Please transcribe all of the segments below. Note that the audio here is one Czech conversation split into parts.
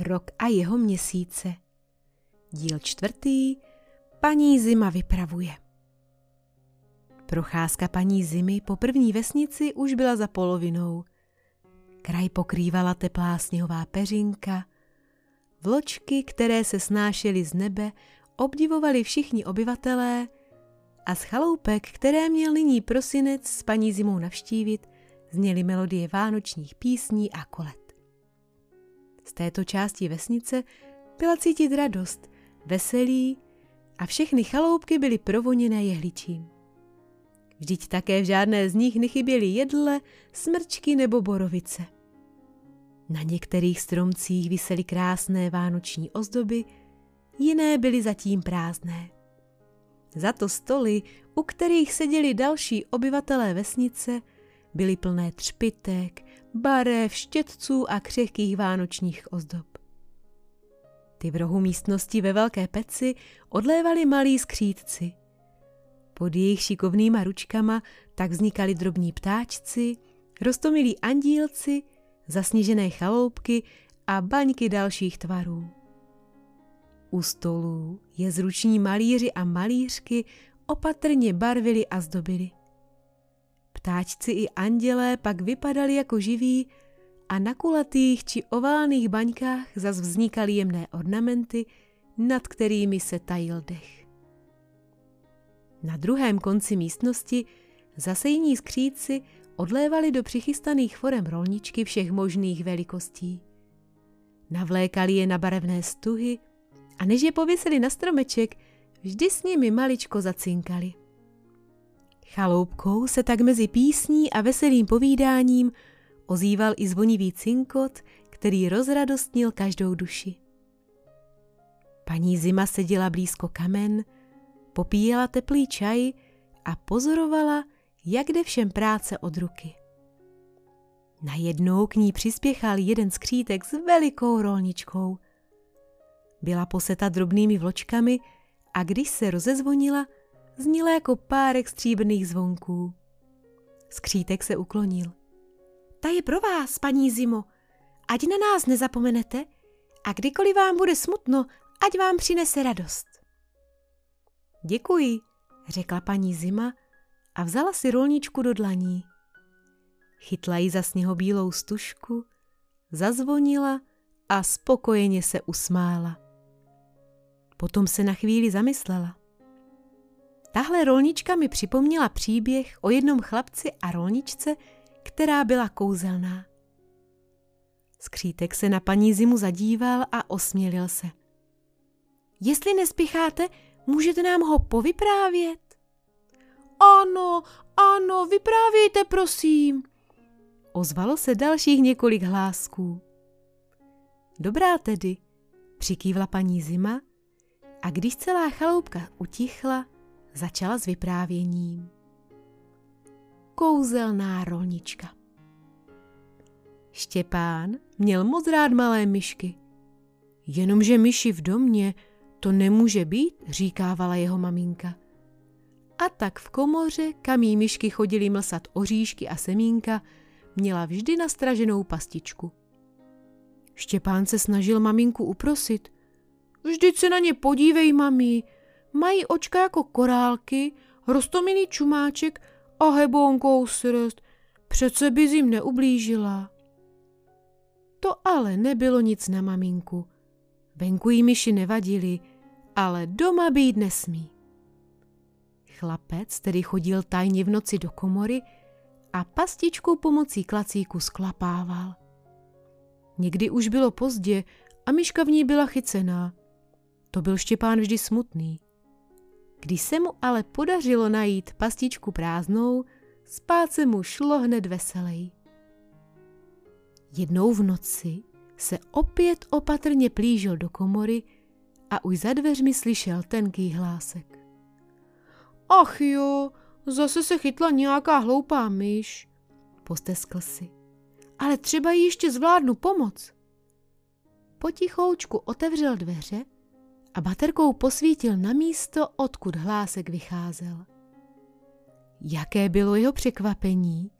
Rok a jeho měsíce. Díl čtvrtý. Paní Zima vypravuje. Procházka paní Zimy po první vesnici už byla za polovinou. Kraj pokrývala teplá sněhová peřinka. Vločky, které se snášely z nebe, obdivovali všichni obyvatelé a z chaloupek, které měl nyní prosinec s paní Zimou navštívit, zněly melodie vánočních písní a kolet. Z této části vesnice byla cítit radost, veselí a všechny chaloupky byly provoněné jehličím. Vždyť také v žádné z nich nechyběly jedle, smrčky nebo borovice. Na některých stromcích visely krásné vánoční ozdoby, jiné byly zatím prázdné. Za to stoly, u kterých seděli další obyvatelé vesnice, byly plné třpitek, barev, štětců a křehkých vánočních ozdob. Ty v rohu místnosti ve velké peci odlévali malí skřítci. Pod jejich šikovnýma ručkama tak vznikali drobní ptáčci, rostomilí andílci, zasněžené chaloupky a baňky dalších tvarů. U stolů je zruční malíři a malířky opatrně barvili a zdobili. Ptáčci i andělé pak vypadali jako živí a na kulatých či oválných baňkách zas vznikaly jemné ornamenty, nad kterými se tajil dech. Na druhém konci místnosti zase jiní skříci odlévali do přichystaných forem rolničky všech možných velikostí. Navlékali je na barevné stuhy a než je pověsili na stromeček, vždy s nimi maličko zacinkali. Chaloupkou se tak mezi písní a veselým povídáním ozýval i zvonivý cinkot, který rozradostnil každou duši. Paní Zima seděla blízko kamen, popíjela teplý čaj a pozorovala, jak jde všem práce od ruky. Najednou k ní přispěchal jeden skřítek s velikou rolničkou. Byla poseta drobnými vločkami a když se rozezvonila, zněla jako párek stříbrných zvonků. Skřítek se uklonil. Ta je pro vás, paní Zimo. Ať na nás nezapomenete a kdykoliv vám bude smutno, ať vám přinese radost. Děkuji, řekla paní Zima a vzala si rolničku do dlaní. Chytla ji za sněhobílou stužku, zazvonila a spokojeně se usmála. Potom se na chvíli zamyslela. Tahle rolnička mi připomněla příběh o jednom chlapci a rolničce, která byla kouzelná. Skřítek se na paní Zimu zadíval a osmělil se. Jestli nespěcháte, můžete nám ho povyprávět? Ano, ano, vyprávějte, prosím. Ozvalo se dalších několik hlásků. Dobrá tedy, přikývla paní Zima a když celá chaloupka utichla, začala s vyprávěním. Kouzelná rolnička Štěpán měl moc rád malé myšky. Jenomže myši v domě to nemůže být, říkávala jeho maminka. A tak v komoře, kam jí myšky chodili mlsat oříšky a semínka, měla vždy nastraženou pastičku. Štěpán se snažil maminku uprosit. Vždyť se na ně podívej, mami, Mají očka jako korálky, rostomilý čumáček a hebonkou srst. Přece bys jim neublížila. To ale nebylo nic na maminku. Venku jí myši nevadili, ale doma být nesmí. Chlapec tedy chodil tajně v noci do komory a pastičku pomocí klacíku sklapával. Někdy už bylo pozdě a myška v ní byla chycená. To byl Štěpán vždy smutný. Když se mu ale podařilo najít pastičku prázdnou, spát se mu šlo hned veselej. Jednou v noci se opět opatrně plížil do komory a už za dveřmi slyšel tenký hlásek. Ach jo, zase se chytla nějaká hloupá myš, posteskl si. Ale třeba jí ještě zvládnu pomoc. Potichoučku otevřel dveře a baterkou posvítil na místo, odkud hlásek vycházel. Jaké bylo jeho překvapení,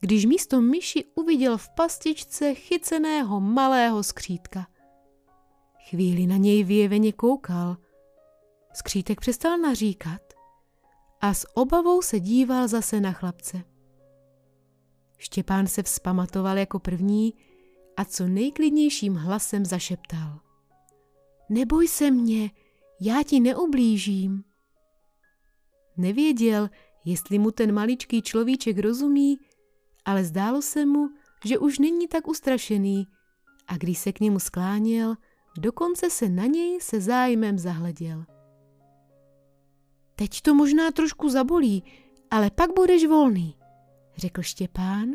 když místo myši uviděl v pastičce chyceného malého skřítka. Chvíli na něj vyjeveně koukal. Skřítek přestal naříkat a s obavou se díval zase na chlapce. Štěpán se vzpamatoval jako první a co nejklidnějším hlasem zašeptal. Neboj se mě, já ti neublížím. Nevěděl, jestli mu ten maličký človíček rozumí, ale zdálo se mu, že už není tak ustrašený a když se k němu skláněl, dokonce se na něj se zájmem zahleděl. Teď to možná trošku zabolí, ale pak budeš volný, řekl Štěpán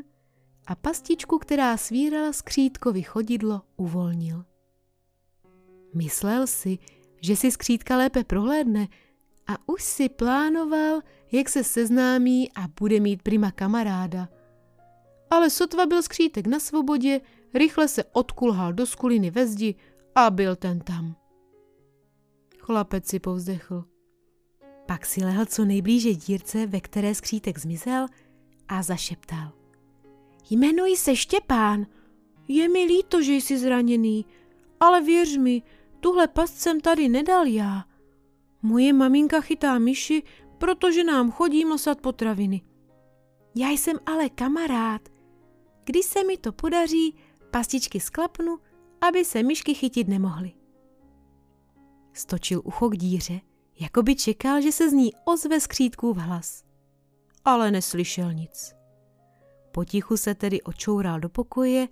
a pastičku, která svírala skřítkovi chodidlo, uvolnil. Myslel si, že si skřítka lépe prohlédne a už si plánoval, jak se seznámí a bude mít prima kamaráda. Ale sotva byl skřítek na svobodě, rychle se odkulhal do skuliny ve zdi a byl ten tam. Chlapec si povzdechl. Pak si lehl co nejblíže dírce, ve které skřítek zmizel a zašeptal. Jmenuji se Štěpán. Je mi líto, že jsi zraněný, ale věř mi, tuhle past jsem tady nedal já. Moje maminka chytá myši, protože nám chodí mlsat potraviny. Já jsem ale kamarád. Když se mi to podaří, pastičky sklapnu, aby se myšky chytit nemohly. Stočil ucho k díře, jako by čekal, že se z ní ozve skřítkův hlas. Ale neslyšel nic. Potichu se tedy očoural do pokoje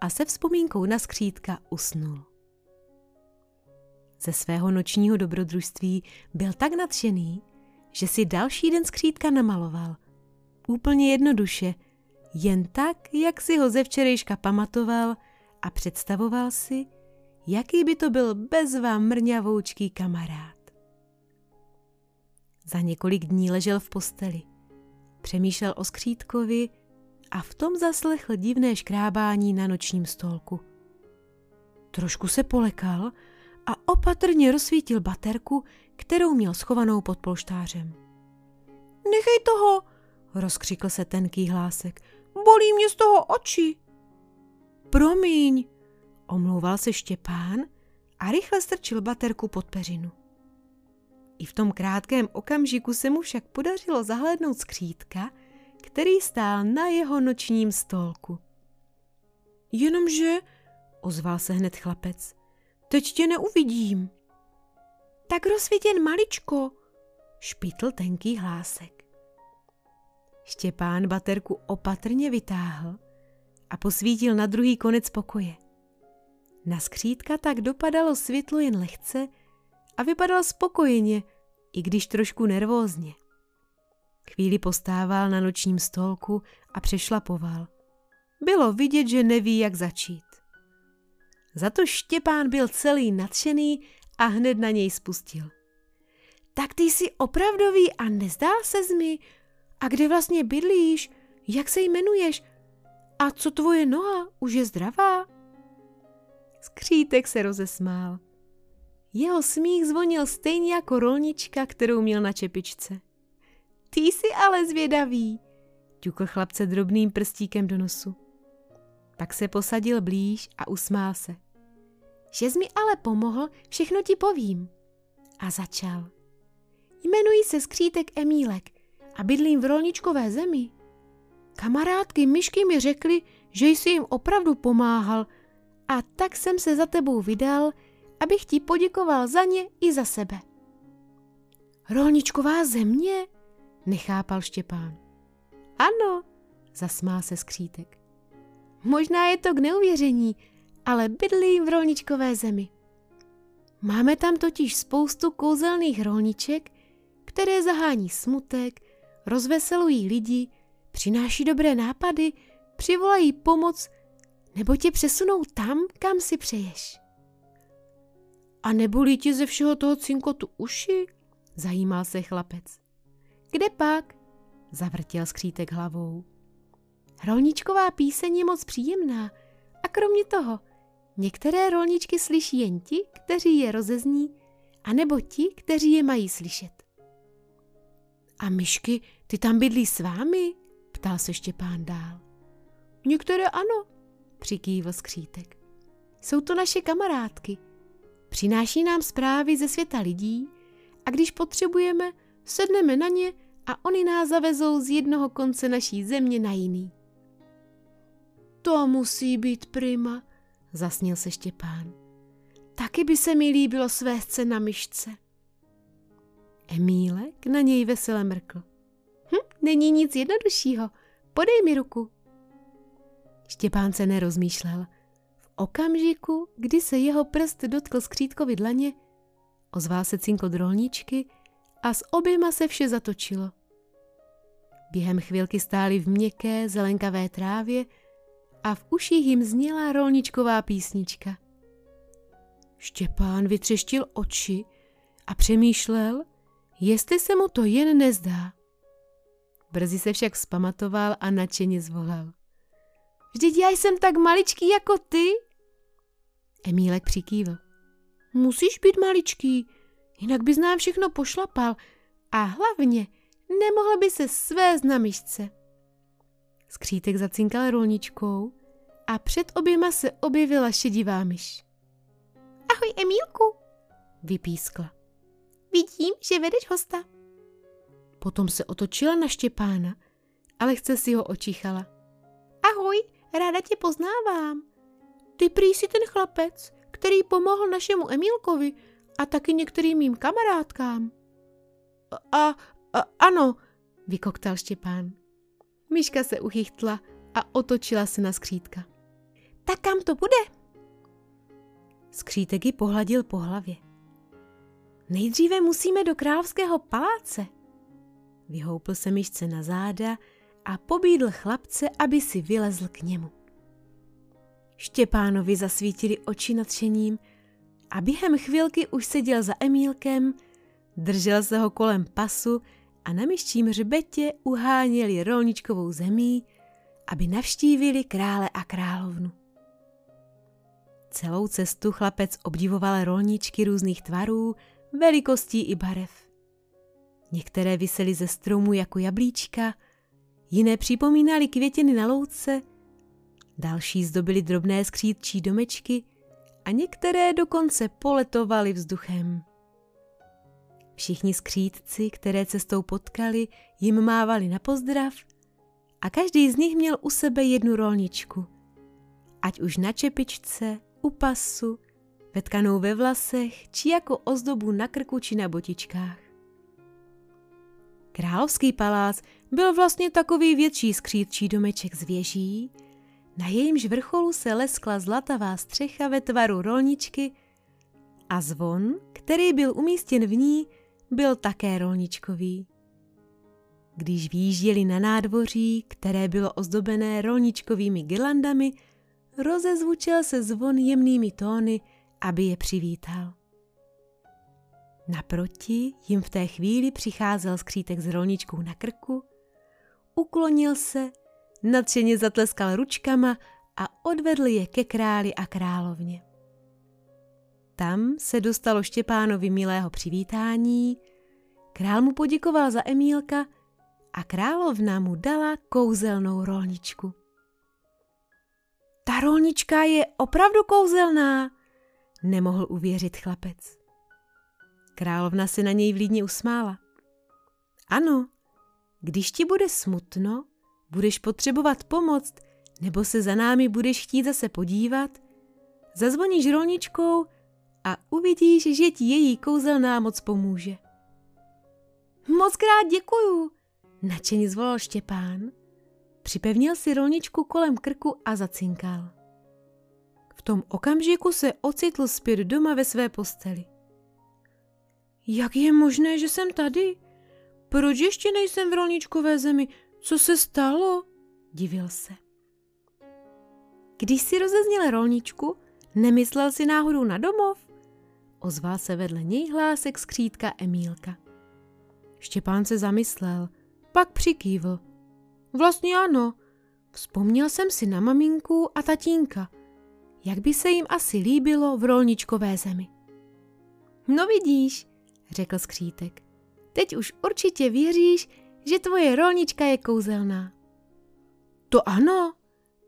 a se vzpomínkou na skřítka usnul. Ze svého nočního dobrodružství byl tak nadšený, že si další den skřítka namaloval. Úplně jednoduše, jen tak, jak si ho ze včerejška pamatoval a představoval si, jaký by to byl bezvá mrňavoučký kamarád. Za několik dní ležel v posteli. Přemýšlel o skřítkovi a v tom zaslechl divné škrábání na nočním stolku. Trošku se polekal a opatrně rozsvítil baterku, kterou měl schovanou pod polštářem. Nechej toho, rozkřikl se tenký hlásek. Bolí mě z toho oči. Promiň, omlouval se Štěpán a rychle strčil baterku pod peřinu. I v tom krátkém okamžiku se mu však podařilo zahlédnout skřítka, který stál na jeho nočním stolku. Jenomže, ozval se hned chlapec, teď tě neuvidím. Tak rozsvítěn maličko, špitl tenký hlásek. Štěpán baterku opatrně vytáhl a posvítil na druhý konec pokoje. Na skřítka tak dopadalo světlo jen lehce a vypadal spokojeně, i když trošku nervózně. Chvíli postával na nočním stolku a přešlapoval. Bylo vidět, že neví, jak začít. Za to Štěpán byl celý nadšený a hned na něj spustil. Tak ty jsi opravdový a nezdál se mi? A kde vlastně bydlíš? Jak se jmenuješ? A co tvoje noha? Už je zdravá? Skřítek se rozesmál. Jeho smích zvonil stejně jako rolnička, kterou měl na čepičce. Ty jsi ale zvědavý, ťukl chlapce drobným prstíkem do nosu. Pak se posadil blíž a usmál se. Že jsi mi ale pomohl, všechno ti povím. A začal. Jmenuji se Skřítek Emílek a bydlím v rolničkové zemi. Kamarádky myšky mi řekly, že jsi jim opravdu pomáhal a tak jsem se za tebou vydal, abych ti poděkoval za ně i za sebe. Rolničková země? Nechápal Štěpán. Ano, zasmál se skřítek. Možná je to k neuvěření, ale bydlím v rolničkové zemi. Máme tam totiž spoustu kouzelných rolniček, které zahání smutek, rozveselují lidi, přináší dobré nápady, přivolají pomoc nebo tě přesunou tam, kam si přeješ. A nebolí ti ze všeho toho cinkotu uši? Zajímal se chlapec. Kde pak? Zavrtěl skřítek hlavou. Rolničková píseň je moc příjemná a kromě toho, některé rolničky slyší jen ti, kteří je rozezní, anebo ti, kteří je mají slyšet. A myšky, ty tam bydlí s vámi? Ptal se Štěpán dál. Některé ano, přikývl skřítek. Jsou to naše kamarádky. Přináší nám zprávy ze světa lidí a když potřebujeme, sedneme na ně a oni nás zavezou z jednoho konce naší země na jiný. To musí být prima, zasnil se Štěpán. Taky by se mi líbilo svést se na myšce. Emílek na něj vesele mrkl. Hm, není nic jednoduššího, podej mi ruku. Štěpán se nerozmýšlel. V okamžiku, kdy se jeho prst dotkl skřítkovi dlaně, ozval se cinko drolničky a s oběma se vše zatočilo. Během chvilky stáli v měkké, zelenkavé trávě a v uších jim zněla rolničková písnička. Štěpán vytřeštil oči a přemýšlel, jestli se mu to jen nezdá. Brzy se však vzpamatoval a nadšeně zvolal. Vždyť já jsem tak maličký jako ty. Emílek přikývl. Musíš být maličký, jinak bys nám všechno pošlapal a hlavně nemohl by se své na myšce. Skřítek zacinkal rolničkou a před oběma se objevila šedivá myš. Ahoj, Emílku, vypískla. Vidím, že vedeš hosta. Potom se otočila na Štěpána, ale chce si ho očichala. Ahoj, ráda tě poznávám. Ty prý jsi ten chlapec, který pomohl našemu Emílkovi a taky některým mým kamarádkám. A, a ano, vykoktal Štěpán. Myška se uchychtla a otočila se na skřítka. Tak kam to bude? Skřítek ji pohladil po hlavě. Nejdříve musíme do královského paláce. Vyhoupl se myšce na záda a pobídl chlapce, aby si vylezl k němu. Štěpánovi zasvítili oči nadšením a během chvilky už seděl za Emílkem, držel se ho kolem pasu a na myščím hřbetě uháněli rolničkovou zemí, aby navštívili krále a královnu. Celou cestu chlapec obdivoval rolničky různých tvarů, velikostí i barev. Některé visely ze stromu jako jablíčka, jiné připomínaly květiny na louce, další zdobily drobné skřítčí domečky a některé dokonce poletovaly vzduchem. Všichni skřítci, které cestou potkali, jim mávali na pozdrav a každý z nich měl u sebe jednu rolničku. Ať už na čepičce, u pasu, vetkanou ve vlasech či jako ozdobu na krku či na botičkách. Královský palác byl vlastně takový větší skřítčí domeček z věží, na jejímž vrcholu se leskla zlatavá střecha ve tvaru rolničky a zvon, který byl umístěn v ní, byl také rolničkový. Když výjížděli na nádvoří, které bylo ozdobené rolničkovými girlandami, rozezvučil se zvon jemnými tóny, aby je přivítal. Naproti jim v té chvíli přicházel skřítek s rolničkou na krku, uklonil se, nadšeně zatleskal ručkama a odvedl je ke králi a královně. Tam se dostalo Štěpánovi milého přivítání, král mu poděkoval za Emílka a královna mu dala kouzelnou rolničku. Ta rolnička je opravdu kouzelná, nemohl uvěřit chlapec. Královna se na něj vlídně usmála. Ano, když ti bude smutno, budeš potřebovat pomoc, nebo se za námi budeš chtít zase podívat, zazvoníš rolničkou a uvidíš, že ti její kouzelná moc pomůže. Moc krát děkuju, nadšeně zvolal Štěpán. Připevnil si rolničku kolem krku a zacinkal. V tom okamžiku se ocitl zpět doma ve své posteli. Jak je možné, že jsem tady? Proč ještě nejsem v rolničkové zemi? Co se stalo? Divil se. Když si rozezněl rolničku, nemyslel si náhodou na domov? Ozval se vedle něj hlásek skřítka Emílka. Štěpán se zamyslel, pak přikývl. Vlastně ano, vzpomněl jsem si na maminku a tatínka. Jak by se jim asi líbilo v rolničkové zemi. No vidíš, řekl skřítek. Teď už určitě věříš, že tvoje rolnička je kouzelná. To ano,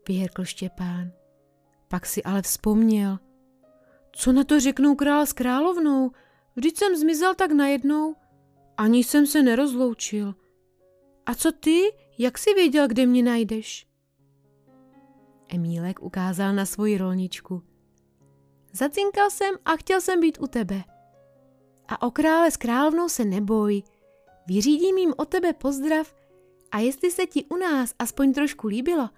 vyhrkl Štěpán. Pak si ale vzpomněl. Co na to řeknou král s královnou? Vždyť jsem zmizel tak najednou. Ani jsem se nerozloučil. A co ty? Jak jsi věděl, kde mě najdeš? Emílek ukázal na svoji rolničku. Zacinkal jsem a chtěl jsem být u tebe. A o krále s královnou se neboj. Vyřídím jim o tebe pozdrav a jestli se ti u nás aspoň trošku líbilo,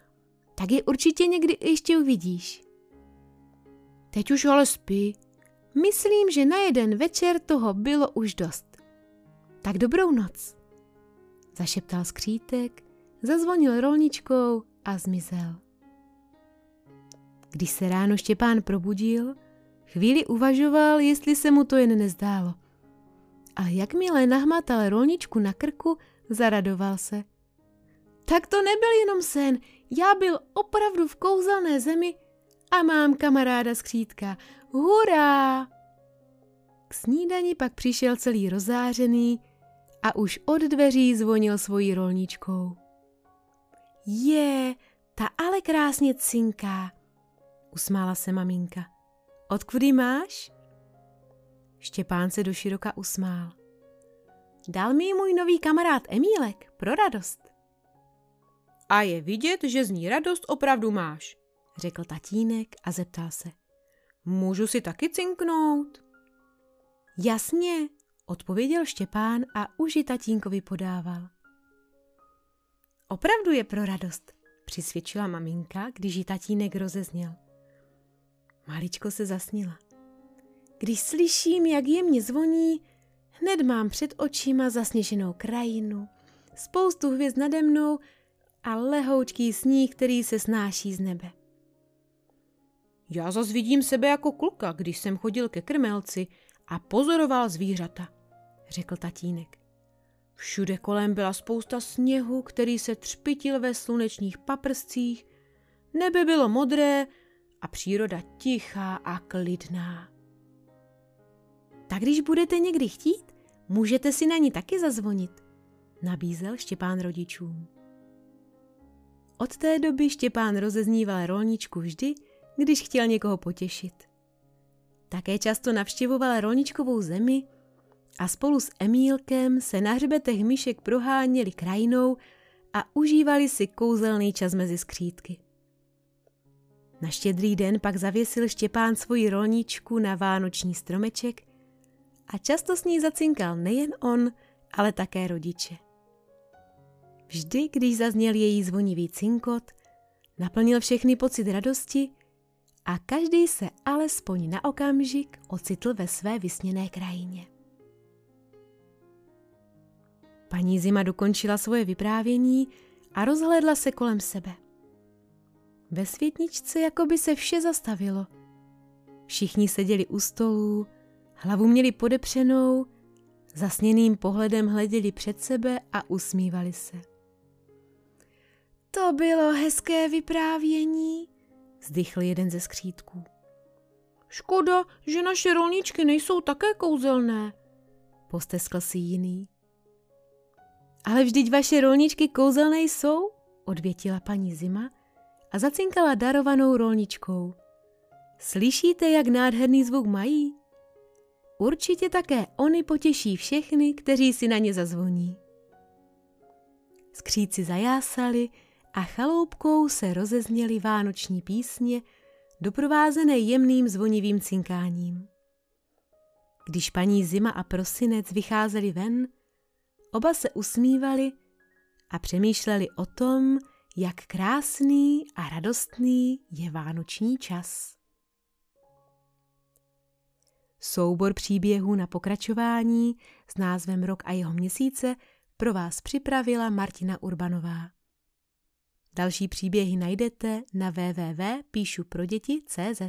tak je určitě někdy ještě uvidíš. Teď už ale spí. Myslím, že na jeden večer toho bylo už dost. Tak dobrou noc. Zašeptal skřítek, zazvonil rolničkou a zmizel. Když se ráno Štěpán probudil, chvíli uvažoval, jestli se mu to jen nezdálo. Ale jakmile nahmatal rolničku na krku, zaradoval se. Tak to nebyl jenom sen, já byl opravdu v kouzelné zemi a mám kamaráda skřítka. Hurá! K snídani pak přišel celý rozářený a už od dveří zvonil svojí rolničkou. Je, ta ale krásně cinká, usmála se maminka. Odkudy máš? Štěpán se do široka usmál. Dal mi můj nový kamarád Emílek pro radost. A je vidět, že z ní radost opravdu máš, řekl tatínek a zeptal se. Můžu si taky cinknout? Jasně, odpověděl Štěpán a už ji tatínkovi podával. Opravdu je pro radost, přisvědčila maminka, když ji tatínek rozezněl. Maličko se zasnila. Když slyším, jak jemně zvoní, hned mám před očima zasněženou krajinu, spoustu hvězd nade mnou a lehoučký sníh, který se snáší z nebe. Já zas vidím sebe jako kluka, když jsem chodil ke krmelci a pozoroval zvířata, řekl tatínek. Všude kolem byla spousta sněhu, který se třpitil ve slunečních paprscích, nebe bylo modré a příroda tichá a klidná. Tak když budete někdy chtít, můžete si na ní taky zazvonit, nabízel Štěpán rodičům. Od té doby Štěpán rozezníval rolničku vždy, když chtěl někoho potěšit. Také často navštěvoval rolničkovou zemi a spolu s Emílkem se na hřbetech myšek proháněli krajinou a užívali si kouzelný čas mezi skřítky. Na štědrý den pak zavěsil Štěpán svoji rolničku na vánoční stromeček a často s ní zacinkal nejen on, ale také rodiče. Vždy, když zazněl její zvonivý cinkot, naplnil všechny pocit radosti a každý se alespoň na okamžik ocitl ve své vysněné krajině. Paní Zima dokončila svoje vyprávění a rozhlédla se kolem sebe. Ve světničce jako by se vše zastavilo. Všichni seděli u stolů, hlavu měli podepřenou, zasněným pohledem hleděli před sebe a usmívali se. To bylo hezké vyprávění, zdychl jeden ze skřítků. Škoda, že naše rolničky nejsou také kouzelné, posteskl si jiný. Ale vždyť vaše rolničky kouzelné jsou, odvětila paní Zima a zacinkala darovanou rolničkou. Slyšíte, jak nádherný zvuk mají? Určitě také oni potěší všechny, kteří si na ně zazvoní. Skříci zajásali a chaloupkou se rozezněly vánoční písně, doprovázené jemným zvonivým cinkáním. Když paní Zima a prosinec vycházeli ven, oba se usmívali a přemýšleli o tom, jak krásný a radostný je vánoční čas. Soubor příběhů na pokračování s názvem Rok a jeho měsíce pro vás připravila Martina Urbanová. Další příběhy najdete na www.píšuproděti.cz.